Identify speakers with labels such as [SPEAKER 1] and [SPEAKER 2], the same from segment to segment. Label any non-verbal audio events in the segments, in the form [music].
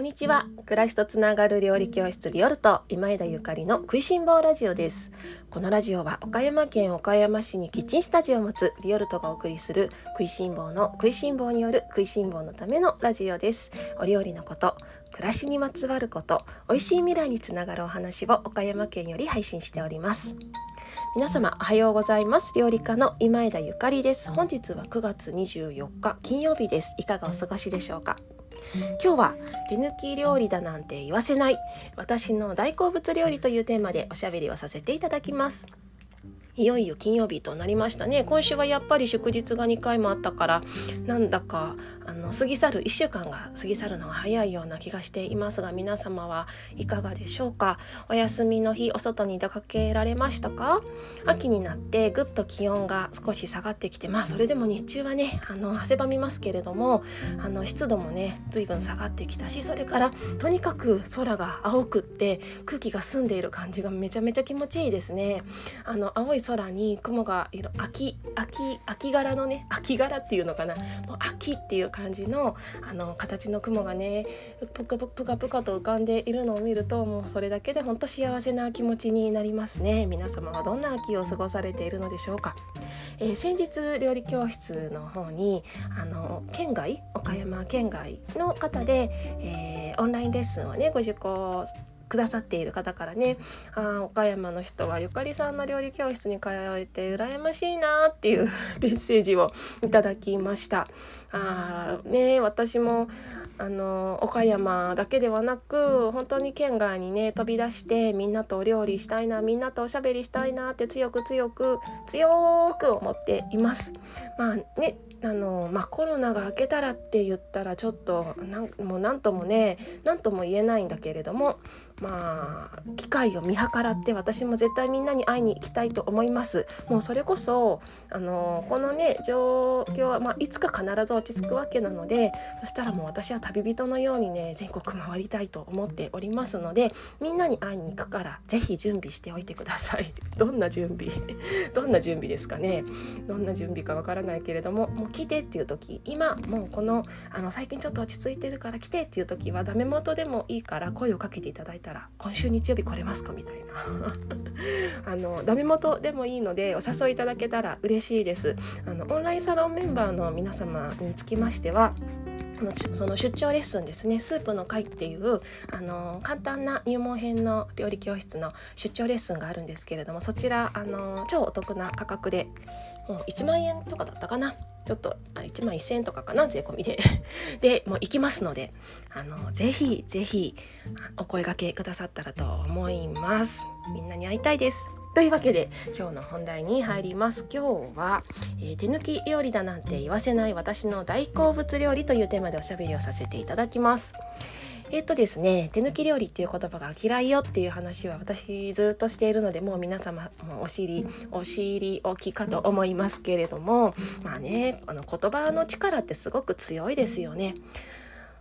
[SPEAKER 1] こんにちは。暮らしとつながる料理教室ビオルト今枝ゆかりの食いしん坊ラジオです。このラジオは岡山県岡山市にキッチンスタジオを持つビオルトがお送りする食いしん坊の食いしん坊による食いしん坊のためのラジオです。お料理のこと暮らしにまつわること美味しい未来につながるお話を岡山県より配信しております。皆様おはようございます。料理家の今枝ゆかりです。本日は9月24日金曜日です。いかがお過ごしでしょうか？今日は手抜き料理だなんて言わせない。私の大好物料理というテーマでおしゃべりをさせていただきます。いよいよ金曜日となりましたね。今週はやっぱり祝日が2回もあったからなんだかあの過ぎ去る1週間が過ぎ去るのが早いような気がしていますが皆様はいかがでしょうか？お休みの日お外に出かけられましたか？秋になってぐっと気温が少し下がってきてまあそれでも日中はねあの汗ばみますけれどもあの湿度もね随分下がってきたしそれからとにかく空が青くって空気が澄んでいる感じがめちゃめちゃ気持ちいいですね。あの青い空に雲が色秋秋秋柄のね秋柄っていうのかな。もう秋っていう感じのあの形の雲がねぷかぷかぷかと浮かんでいるのを見るともうそれだけで本当幸せな気持ちになりますね。皆様はどんな秋を過ごされているのでしょうか、えー、先日料理教室の方にあの県外？岡山県外の方で、えー、オンラインレッスンをねご受講くださっている方からねあ岡山の人はゆかりさんの料理教室に通えて羨ましいなっていう [laughs] メッセージをいただきましたあね私もあの岡山だけではなく本当に県外にね飛び出してみんなとお料理したいなみんなとおしゃべりしたいなって強く強く強く思っています。まあねあのまあ、コロナが明けたらって言ったらちょっとなんもう何ともね何とも言えないんだけれどもまあ機会を見計らって私も絶対みんなに会いに行きたいと思います。もうそれこそあのこのね状況は、まあ、いつか必ず落ち着くわけなのでそしたらもう私は旅人のようにね全国回りたいと思っておりますのでみんなに会いに行くから是非準備しておいてください。どんな準備？[laughs] どんな準備ですかね？どんな準備かわからないけれども来てっていう時今もうこのあの最近ちょっと落ち着いてるから来てっていう時はダメ元でもいいから声をかけていただいたら今週日曜日来れますかみたいな。[laughs] あのダメ元でもいいのでお誘いいただけたら嬉しいです。あのオンラインサロンメンバーの皆様につきましてはその出張レッスンですね。スープの会っていうあの簡単な入門編の料理教室の出張レッスンがあるんですけれどもそちらあの超お得な価格でもう1万円とかだったかな。ちょっと1万1,000円とかかな税込みで。[laughs] でもう行きますのであのぜひぜひお声がけくださったらと思います。みんなに会いたいです。というわけで今日の本題に入ります今日は、えー、手抜き料理だなんて言わせない私の大好物料理というテーマでおしゃべりをさせていただきますえっとですね手抜き料理っていう言葉が嫌いよっていう話は私ずっとしているのでもう皆様もうお尻お尻大きかと思いますけれどもまあねあの言葉の力ってすごく強いですよね。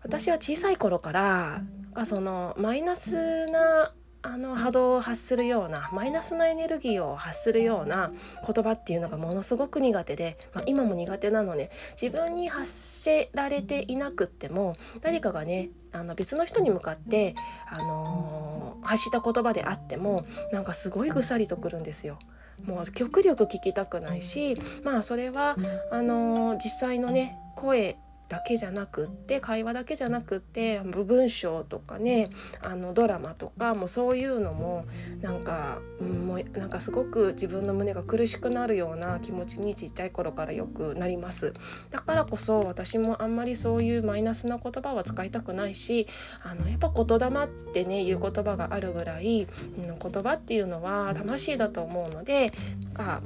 [SPEAKER 1] 私は小さい頃からそのマイナスなあの波動を発するようなマイナスのエネルギーを発するような言葉っていうのがものすごく苦手で、まあ、今も苦手なので自分に発せられていなくっても誰かがねあの別の人に向かって、あのー、発した言葉であってもなんかすごいぐさりとくるんですよ。もう極力聞きたくないしまあそれはあのー、実際のね声だけじゃなくって会話だけじゃなくって文章とかねあのドラマとかもそういうのもなんか、うん、もうなんかすごく自分の胸が苦しくなるような気持ちにちっちゃい頃からよくなります。だからこそ私もあんまりそういうマイナスな言葉は使いたくないしあのやっぱ言霊ってねいう言葉があるぐらい、うん、言葉っていうのは魂だと思うのであ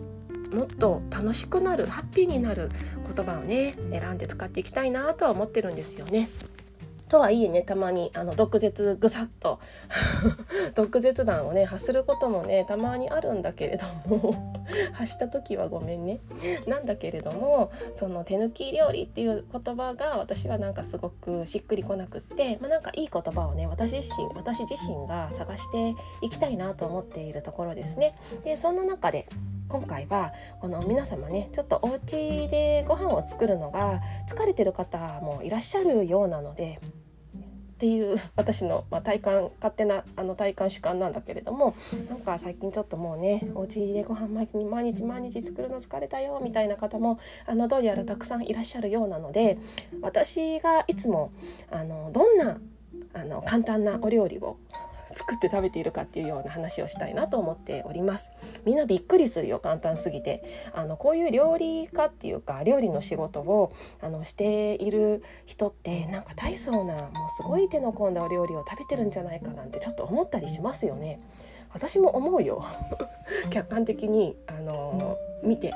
[SPEAKER 1] もっと楽しくなるハッピーになる言葉をね選んで使っていきたいなとは思ってるんですよね。とはいえねたまにあの毒舌ぐさっと [laughs] 毒舌談をね発することもねたまにあるんだけれども [laughs] 発した時はごめんねなんだけれどもその手抜き料理っていう言葉が私はなんかすごくしっくりこなくって、まあ、なんかいい言葉をね私自身私自身が探していきたいなと思っているところですね。でそんな中で今回はこの皆様ねちょっとお家でご飯を作るのが疲れてる方もいらっしゃるようなのでっていう私の、まあ、体感勝手なあの体感主観なんだけれどもなんか最近ちょっともうねお家でご飯毎日毎日作るの疲れたよみたいな方もあのどうやらたくさんいらっしゃるようなので私がいつもあのどんなあの簡単なお料理を作って食べているかっていうような話をしたいなと思っております。みんなびっくりするよ。簡単すぎて。あのこういう料理家っていうか料理の仕事をあのしている人ってなんか大層なもうすごい手の込んだお料理を食べてるんじゃないかなんてちょっと思ったりしますよね。私も思うよ。客観的にあの見て。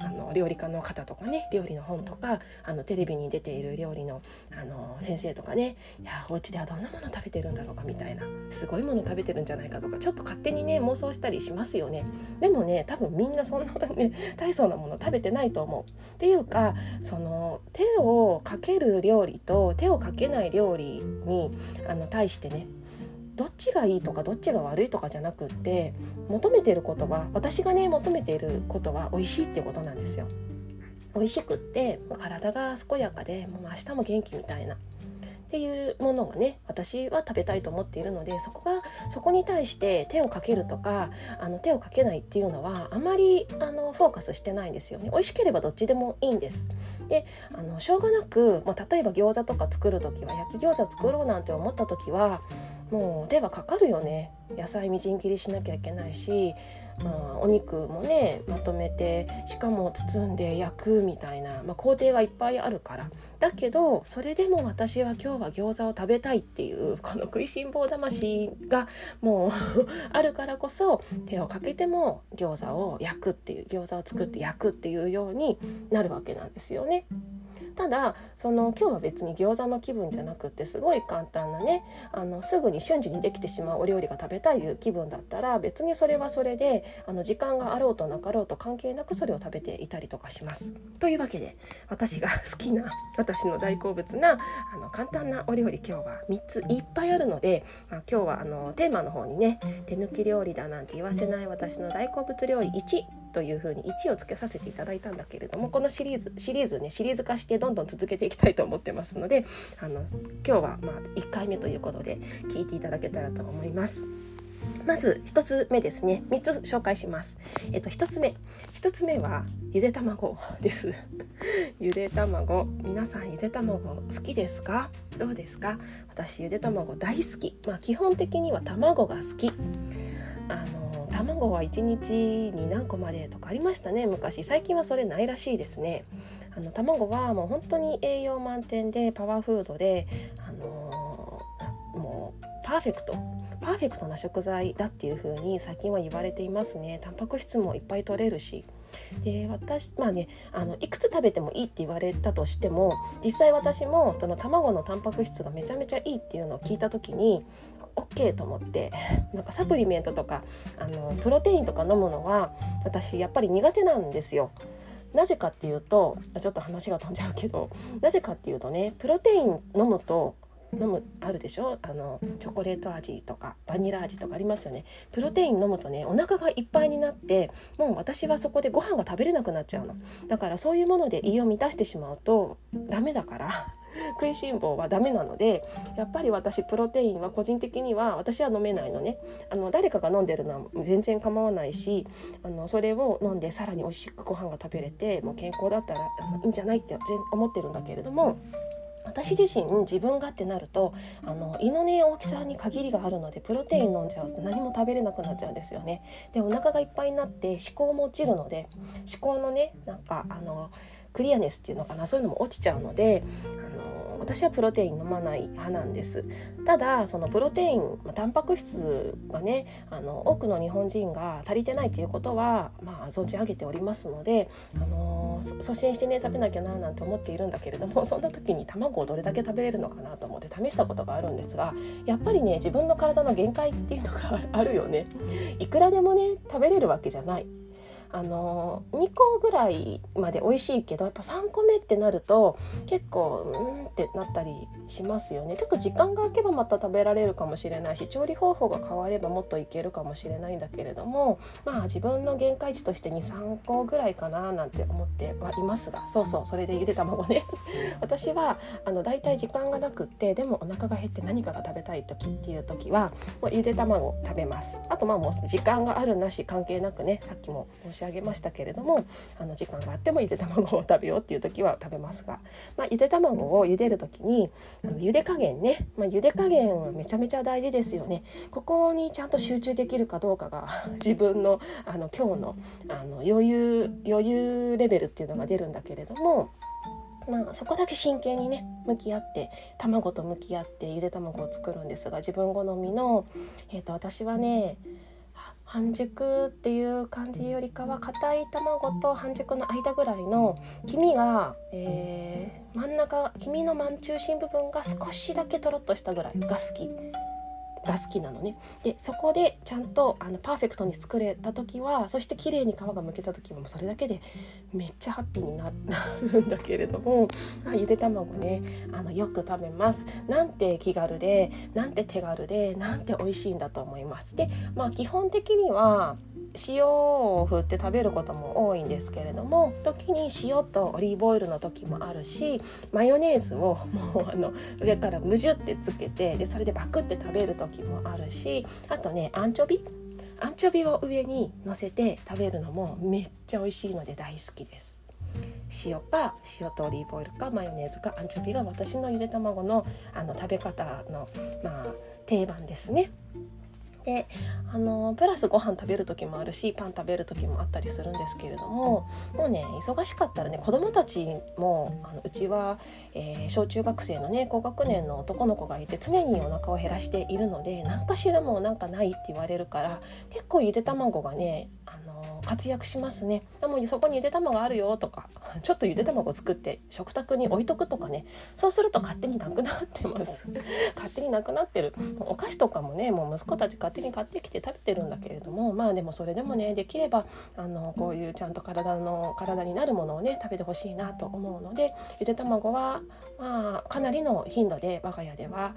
[SPEAKER 1] あの料理家の方とかね料理の本とかあのテレビに出ている料理のあの先生とかねいやお家ではどんなもの食べてるんだろうかみたいなすごいもの食べてるんじゃないかとかちょっと勝手にね妄想したりしますよね。でもね多分みんなそんなね大層なもの食べてないと思う。っていうかその手をかける料理と手をかけない料理にあの対してねどっちがいいとかどっちが悪いとかじゃなくって求めてることは私がね求めていることは美味しいっていうことなんですよ。美味しくって体が健やかでもう明日も元気みたいなっていうものをね私は食べたいと思っているのでそこがそこに対して手をかけるとかあの手をかけないっていうのはあまりあのフォーカスしてないんですよね。美味しければどっちでもいいんです。であのしょうがなくもう例えば餃子とか作る時は焼き餃子作ろうなんて思った時はもう手はかかるよね。野菜みじん切りしなきゃいけないし、まあ、お肉もねまとめてしかも包んで焼くみたいな、まあ、工程がいっぱいあるからだけどそれでも私は今日は餃子を食べたいっていうこの食いしん坊魂がもう [laughs] あるからこそ手をかけても餃子を焼くっていう餃子を作って焼くっていうようになるわけなんですよね。ただその今日は別に餃子の気分じゃなくってすごい簡単なねあのすぐに瞬時にできてしまうお料理が食べたいいう気分だったら別にそれはそれであの時間があろうとなかろうと関係なくそれを食べていたりとかします。というわけで私が [laughs] 好きな私の大好物なあの簡単なお料理今日は3ついっぱいあるので、まあ、今日はあのテーマの方にね手抜き料理だなんて言わせない私の大好物料理1というふうに1をつけさせていただいたんだけれどもこのシリーズシリーズねシリーズ化してどんどん続けていきたいと思ってますのであの今日はま1回目ということで聞いていただけたらと思います。まず1つ目ですね。3つ紹介します。えっと1つ目。1つ目はゆで卵です。[laughs] ゆで卵。皆さんゆで卵好きですか？どうですか？私ゆで卵大好き。まあ基本的には卵が好き。あの卵は1日に何個までとかありましたね。昔最近はそれないらしいですね。あの卵はもう本当に栄養満点でパワーフードであのー、もうパーフェクト。パーフェクトな食材だっていう風に最近は言われていますね。タンパク質もいっぱい取れるし。で私まあねあのいくつ食べてもいいって言われたとしても実際私もその卵のタンパク質がめちゃめちゃいいっていうのを聞いた時に OK と思って [laughs] なんかサプリメントとかあのプロテインとか飲むのは私やっぱり苦手なんですよ。なぜかっていうとちょっと話が飛んじゃうけどなぜかっていうとねプロテイン飲むと飲むあるでしょ？あのチョコレート味とかバニラ味とかありますよね。プロテイン飲むとねお腹がいっぱいになってもう私はそこでご飯が食べれなくなっちゃうの。だからそういうもので胃を満たしてしまうとダメだから [laughs] 食いしん坊はダメなのでやっぱり私プロテインは個人的には私は飲めないのね。あの誰かが飲んでるのは全然構わないしあのそれを飲んでさらに美味しくご飯が食べれてもう健康だったらいいんじゃないって思ってるんだけれども。私自身自分がってなるとあの胃のね大きさに限りがあるのでプロテイン飲んじゃうと何も食べれなくなっちゃうんですよね。でお腹がいっぱいになって思考も落ちるので思考のねなんかあのクリアネスっていうのかな？そういうのも落ちちゃうのであの私はプロテイン飲まない派なんです。ただそのプロテイン、まあ、タンパク質がねあの多くの日本人が足りてないということは、まあ、存じ上げておりますのであの率先してね食べなきゃななんて思っているんだけれども [laughs] そんな時に卵をどれだけ食べれるのかなと思って試したことがあるんですがやっぱりね自分の体の限界っていうのがあるよね。いくらでもね食べれるわけじゃない。あの2個ぐらいまで美味しいけどやっぱ3個目ってなると結構うんってなったりしますよね。ちょっと時間が空けばまた食べられるかもしれないし調理方法が変わればもっといけるかもしれないんだけれどもまあ自分の限界値として23個ぐらいかななんて思ってはいますがそうそうそれでゆで卵ね。[laughs] 私はあの大体時間がなくってでもお腹が減って何かが食べたい時っていう時はもうゆで卵食べます。あとまあもう時間があるなし関係なくねさっきも申しし上げましたけれどもあの時間があってもゆで卵を食べようっていう時は食べますが、まあ、ゆで卵を茹でる時にあの茹で加減ね、まあ、茹で加減はめちゃめちゃ大事ですよね。ここにちゃんと集中できるかどうかが [laughs] 自分のあの今日のあの余裕余裕レベルっていうのが出るんだけれどもまあ、そこだけ真剣にね向き合って卵と向き合ってゆで卵を作るんですが自分好みの、えーと、私はね半熟っていう感じよりかは硬い卵と半熟の間ぐらいの黄身が、えー、真ん中黄身の真中心部分が少しだけとろっとしたぐらいが好き。が好きなのね。でそこでちゃんとあのパーフェクトに作れた時はそして綺麗に皮がむけた時もそれだけでめっちゃハッピーにな [laughs] るんだけれどもゆで卵ね。あのよく食べます。なんて気軽でなんて手軽でなんて美味しいんだと思います。でまあ基本的には塩を振って食べることも多いんですけれども時に塩とオリーブオイルの時もあるしマヨネーズをもうあの上からむじゅってつけてでそれでバクって食べる時もあるしあとねアンチョビ？アンチョビを上にのせて食べるのもめっちゃ美味しいので大好きです。塩か塩とオリーブオイルかマヨネーズかアンチョビが私のゆで卵のあの食べ方のまあ定番ですね。であのプラスご飯食べる時もあるしパン食べる時もあったりするんですけれどももうね忙しかったらね子どもたちもあのうちは、えー、小中学生のね高学年の男の子がいて常にお腹を減らしているので何かしらもうなんかないって言われるから結構ゆで卵がねあの活躍しますね。でもそこにゆで卵あるよとかちょっとゆで卵作って食卓に置いとくとかね。そうすると勝手になくなってます。[laughs] 勝手になくなってる。お菓子とかもねもう息子たち勝手に買ってきて食べてるんだけれどもまあでもそれでもねできればあのこういうちゃんと体の体になるものをね食べてほしいなと思うのでゆで卵はまあかなりの頻度で我が家では、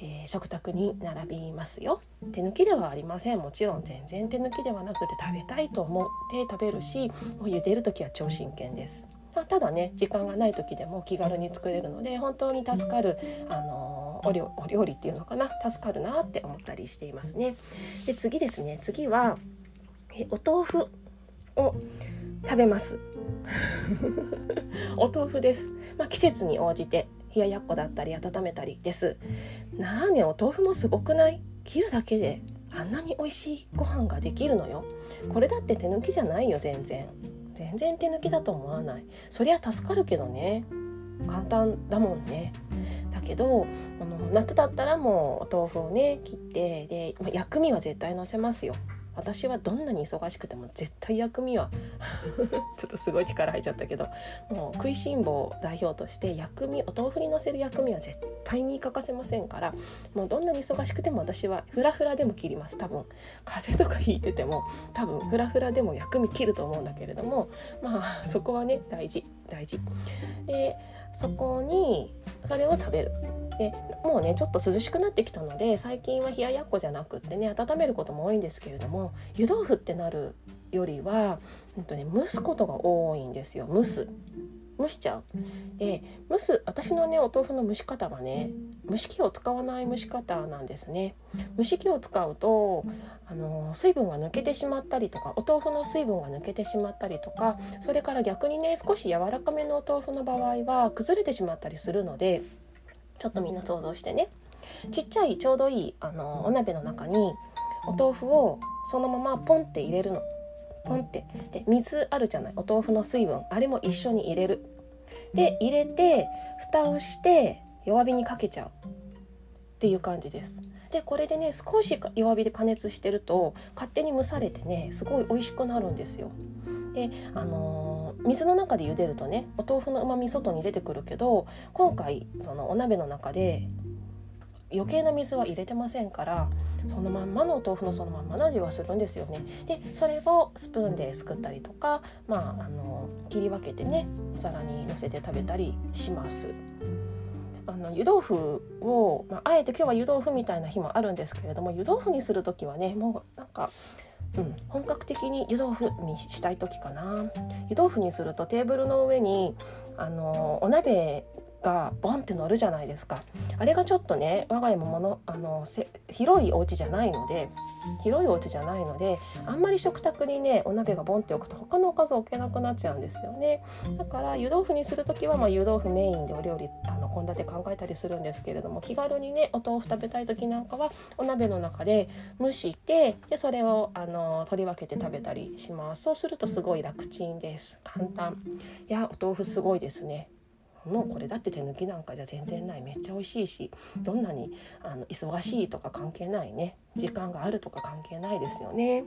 [SPEAKER 1] えー、食卓に並びますよ手抜きではありませんもちろん全然手抜きではなくて食べたいと思って食べるしもう茹でる時は超真剣です。まあ、ただね時間がない時でも気軽に作れるので本当に助かる、あのお料お料理っていうのかな助かるなって思ったりしていますね。で次ですね次はえお豆腐を食べます。[laughs] お豆腐です、まあ、季節に応じて冷ややっこだったり温めたりです。なあねお豆腐もすごくない？切るだけであんなに美味しいご飯ができるのよ。これだって手抜きじゃないよ全然。全然手抜きだと思わない。そりゃ助かるけどね。簡単だもんね。だけどあの夏だったらもうお豆腐をね切ってで薬味は絶対のせますよ。私はどんなに忙しくても絶対薬味は [laughs] ちょっとすごい力入っちゃったけどもう食いしん坊代表として薬味お豆腐にのせる薬味は絶対に欠かせませんからもうどんなに忙しくても私はフラフラでも切ります多分風邪とかひいてても多分フラフラでも薬味切ると思うんだけれどもまあそこはね大事大事。でそこにそれを食べるでもうねちょっと涼しくなってきたので最近は冷ややっこじゃなくってね温めることも多いんですけれども湯豆腐ってなるよりは、うんとね、蒸すことが多いんですよ蒸す。蒸しちゃう。で蒸す私のねお豆腐の蒸し方はね蒸し器を使わない蒸し方なんですね。蒸し器を使うとあの水分が抜けてしまったりとかお豆腐の水分が抜けてしまったりとかそれから逆にね少し柔らかめのお豆腐の場合は崩れてしまったりするのでちょっとみんな想像してね。ちっちゃいちょうどいいあのお鍋の中にお豆腐をそのままポンって入れるの。ポンって。で水あるじゃない。お豆腐の水分。あれも一緒に入れる。で入れて蓋をして弱火にかけちゃう。っていう感じです。でこれでね少し弱火で加熱してると勝手に蒸されてねすごい美味しくなるんですよ。であのー、水の中で茹でるとねお豆腐のうまみ外に出てくるけど今回そのお鍋の中で余計な水は入れてませんからそのまんまのお豆腐のそのまんまの味はするんですよね。でそれをスプーンですくったりとか、まあ、あの切り分けてねお皿にのせて食べたりします。あの湯豆腐を、まあ、あえて今日は湯豆腐みたいな日もあるんですけれども湯豆腐にする時はねもうなんかうん、本格的に湯豆腐にしたい時かな湯豆腐にするとテーブルの上にあのお鍋がボンって乗るじゃないですかあれがちょっとね我が家もものあの広いお家じゃないので広いお家じゃないのであんまり食卓にねお鍋がボンって置くと他のおかず置けなくなっちゃうんですよね。だから湯豆腐にする時はまあ湯豆腐メインでお料理あの献立考えたりするんですけれども気軽にねお豆腐食べたい時なんかはお鍋の中で蒸してでそれをあの取り分けて食べたりします。そうするとすごい楽ちんです。簡単。いやお豆腐すごいですねもうこれだって手抜きなんかじゃ全然ないめっちゃ美味しいしどんなにあの忙しいとか関係ないね時間があるとか関係ないですよね。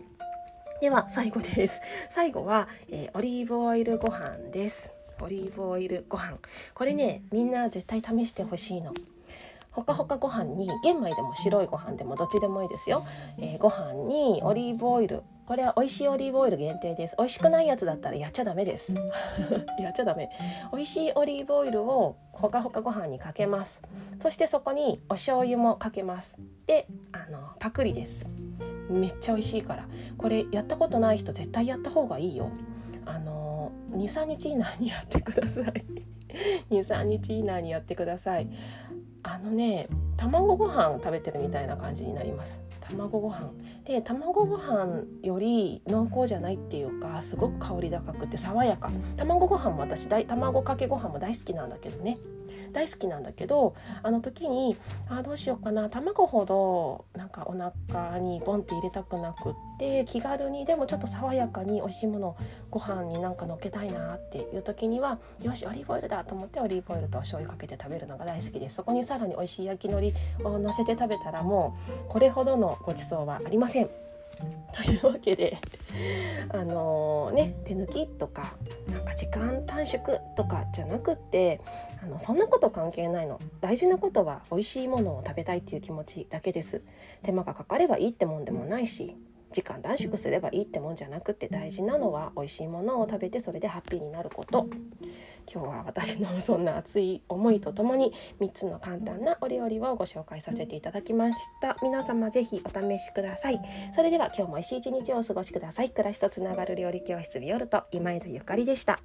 [SPEAKER 1] では最後です。最後は、えー、オリーブオイルご飯です。オリーブオイルご飯これねみんな絶対試してほしいの。ほかほかご飯に玄米でも白いご飯でもどっちでもいいですよ、えー、ご飯にオリーブオイルこれは美味しいオリーブオイル限定です。美味しくないやつだったらやっちゃダメです。[laughs] やっちゃダメ。美味しいオリーブオイルをほかほかご飯にかけます。そしてそこにお醤油もかけます。であのパクリです。めっちゃ美味しいから。これやったことない人絶対やった方がいいよ。あの23日以内にやってください。[laughs] 23日以内にやってください。あのね卵ご飯食べてるみたいな感じになります。卵ご飯。で卵ご飯より濃厚じゃないっていうかすごく香り高くて爽やか。卵ご飯も私卵かけご飯も大好きなんだけどね。大好きなんだけどあの時にあどうしようかな卵ほどなんかお腹にボンって入れたくなくって気軽にでもちょっと爽やかに美味しいものご飯になんかのっけたいなっていう時にはよしオリーブオイルだと思ってオリーブオイルと醤油かけて食べるのが大好きですそこにさらに美味しい焼き海苔をのせて食べたらもうこれほどのごちそうはありません。[laughs] というわけであの、ね手抜きとかなんか時間短縮とかじゃなくってあのそんなこと関係ないの。大事なことは美味しいものを食べたいっていう気持ちだけです。手間がかかればいいってもんでもないし時間短縮すればいいってもんじゃなくて大事なのは美味しいものを食べてそれでハッピーになること。今日は私のそんな熱い思いとともに3つの簡単なお料理をご紹介させていただきました。皆様ぜひお試しください。それでは今日も美味しい一日をお過ごしください。暮らしとつながる料理教室ビオルト今枝ゆかりでした